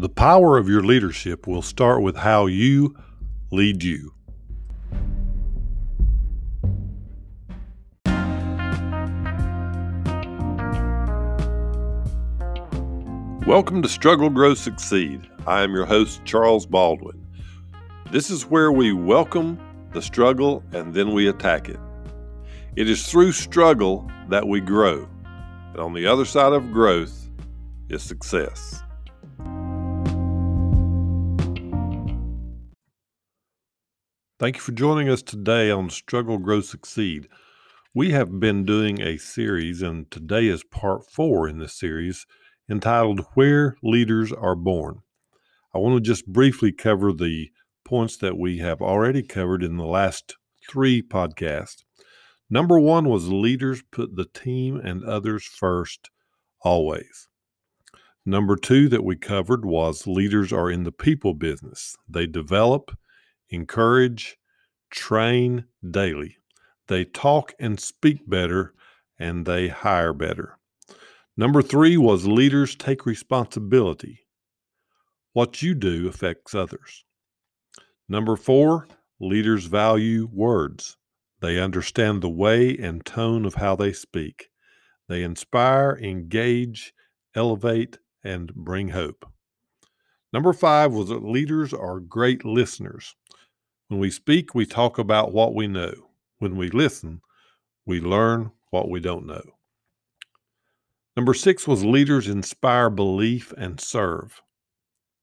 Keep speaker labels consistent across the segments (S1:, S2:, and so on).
S1: The power of your leadership will start with how you lead you. Welcome to Struggle, Grow, Succeed. I am your host, Charles Baldwin. This is where we welcome the struggle and then we attack it. It is through struggle that we grow. And on the other side of growth is success. Thank you for joining us today on Struggle, Grow, Succeed. We have been doing a series, and today is part four in this series entitled Where Leaders Are Born. I want to just briefly cover the points that we have already covered in the last three podcasts. Number one was leaders put the team and others first always. Number two that we covered was leaders are in the people business. They develop, encourage, train daily. They talk and speak better, and they hire better. Number three was leaders take responsibility. What you do affects others. Number four, leaders value words. They understand the way and tone of how they speak. They inspire, engage, elevate, and bring hope. Number five was that leaders are great listeners. When we speak, we talk about what we know. When we listen, we learn what we don't know. Number six was leaders inspire belief and serve.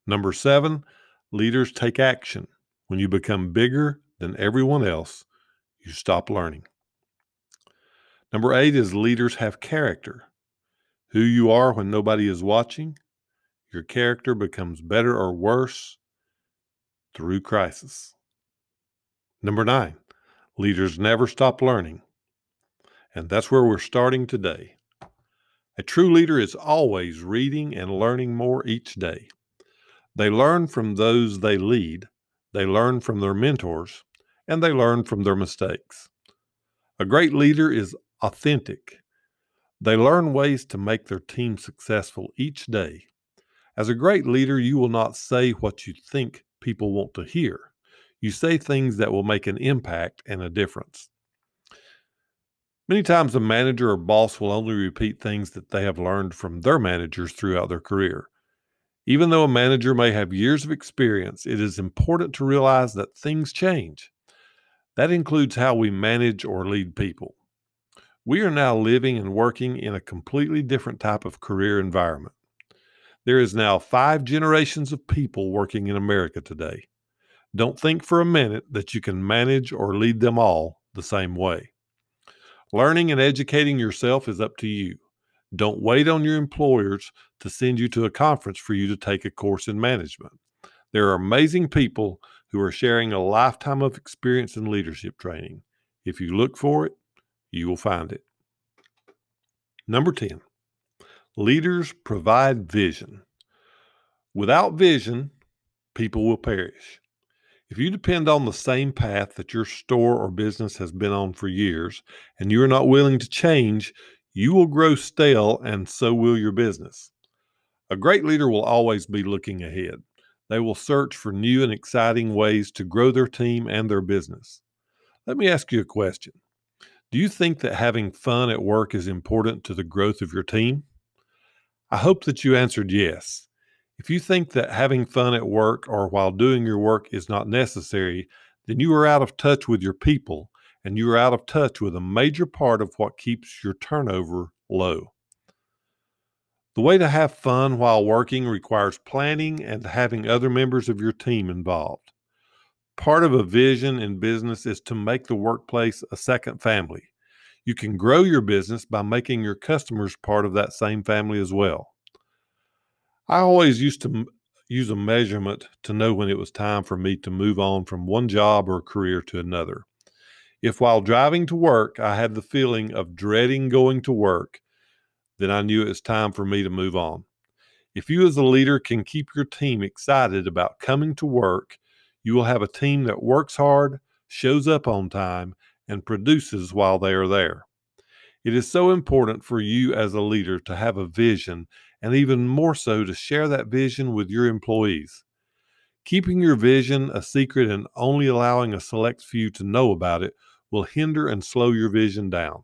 S1: Number seven, leaders take action. When you become bigger than everyone else, you stop learning. Number eight is leaders have character. Who you are when nobody is watching, your character becomes better or worse through crisis. Number nine, leaders never stop learning. And that's where we're starting today. A true leader is always reading and learning more each day. They learn from those they lead, they learn from their mentors, and they learn from their mistakes. A great leader is authentic. They learn ways to make their team successful each day. As a great leader, you will not say what you think people want to hear. You say things that will make an impact and a difference. Many times, a manager or boss will only repeat things that they have learned from their managers throughout their career. Even though a manager may have years of experience, it is important to realize that things change. That includes how we manage or lead people. We are now living and working in a completely different type of career environment. There is now five generations of people working in America today. Don't think for a minute that you can manage or lead them all the same way. Learning and educating yourself is up to you. Don't wait on your employers to send you to a conference for you to take a course in management. There are amazing people who are sharing a lifetime of experience in leadership training. If you look for it, you will find it. Number 10, leaders provide vision. Without vision, people will perish. If you depend on the same path that your store or business has been on for years and you are not willing to change, you will grow stale and so will your business. A great leader will always be looking ahead. They will search for new and exciting ways to grow their team and their business. Let me ask you a question. Do you think that having fun at work is important to the growth of your team? I hope that you answered yes. If you think that having fun at work or while doing your work is not necessary, then you are out of touch with your people and you are out of touch with a major part of what keeps your turnover low. The way to have fun while working requires planning and having other members of your team involved. Part of a vision in business is to make the workplace a second family. You can grow your business by making your customers part of that same family as well. I always used to use a measurement to know when it was time for me to move on from one job or career to another. If while driving to work I had the feeling of dreading going to work, then I knew it was time for me to move on. If you, as a leader, can keep your team excited about coming to work, you will have a team that works hard, shows up on time, and produces while they are there. It is so important for you as a leader to have a vision and even more so to share that vision with your employees. Keeping your vision a secret and only allowing a select few to know about it will hinder and slow your vision down.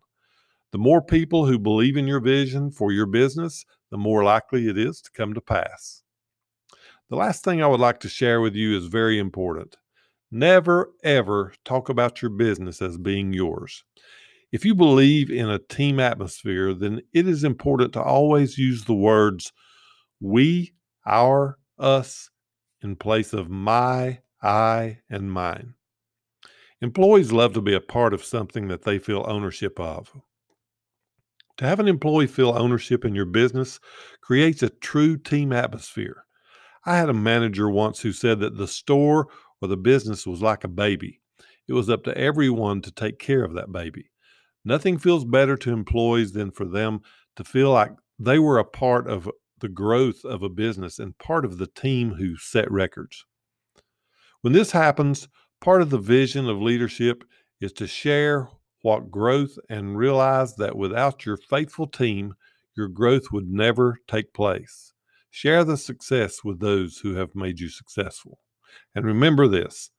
S1: The more people who believe in your vision for your business, the more likely it is to come to pass. The last thing I would like to share with you is very important. Never, ever talk about your business as being yours. If you believe in a team atmosphere, then it is important to always use the words we, our, us in place of my, I, and mine. Employees love to be a part of something that they feel ownership of. To have an employee feel ownership in your business creates a true team atmosphere. I had a manager once who said that the store or the business was like a baby. It was up to everyone to take care of that baby. Nothing feels better to employees than for them to feel like they were a part of the growth of a business and part of the team who set records. When this happens, part of the vision of leadership is to share what growth and realize that without your faithful team, your growth would never take place. Share the success with those who have made you successful. And remember this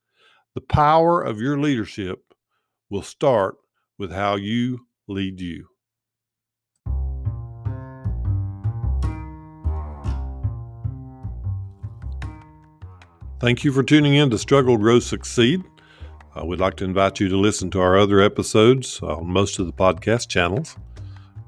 S1: the power of your leadership will start with how you lead you. Thank you for tuning in to Struggle, Grow, Succeed. Uh, we'd like to invite you to listen to our other episodes on most of the podcast channels.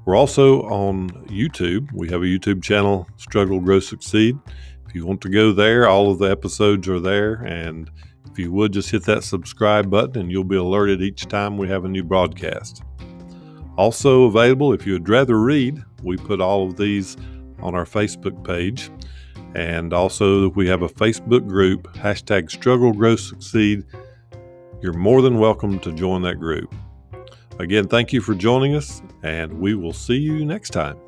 S1: We're also on YouTube. We have a YouTube channel, Struggle, Grow, Succeed. If you want to go there, all of the episodes are there. And you would just hit that subscribe button and you'll be alerted each time we have a new broadcast. Also available, if you would rather read, we put all of these on our Facebook page. And also, we have a Facebook group, hashtag Struggle, Grow, Succeed. You're more than welcome to join that group. Again, thank you for joining us, and we will see you next time.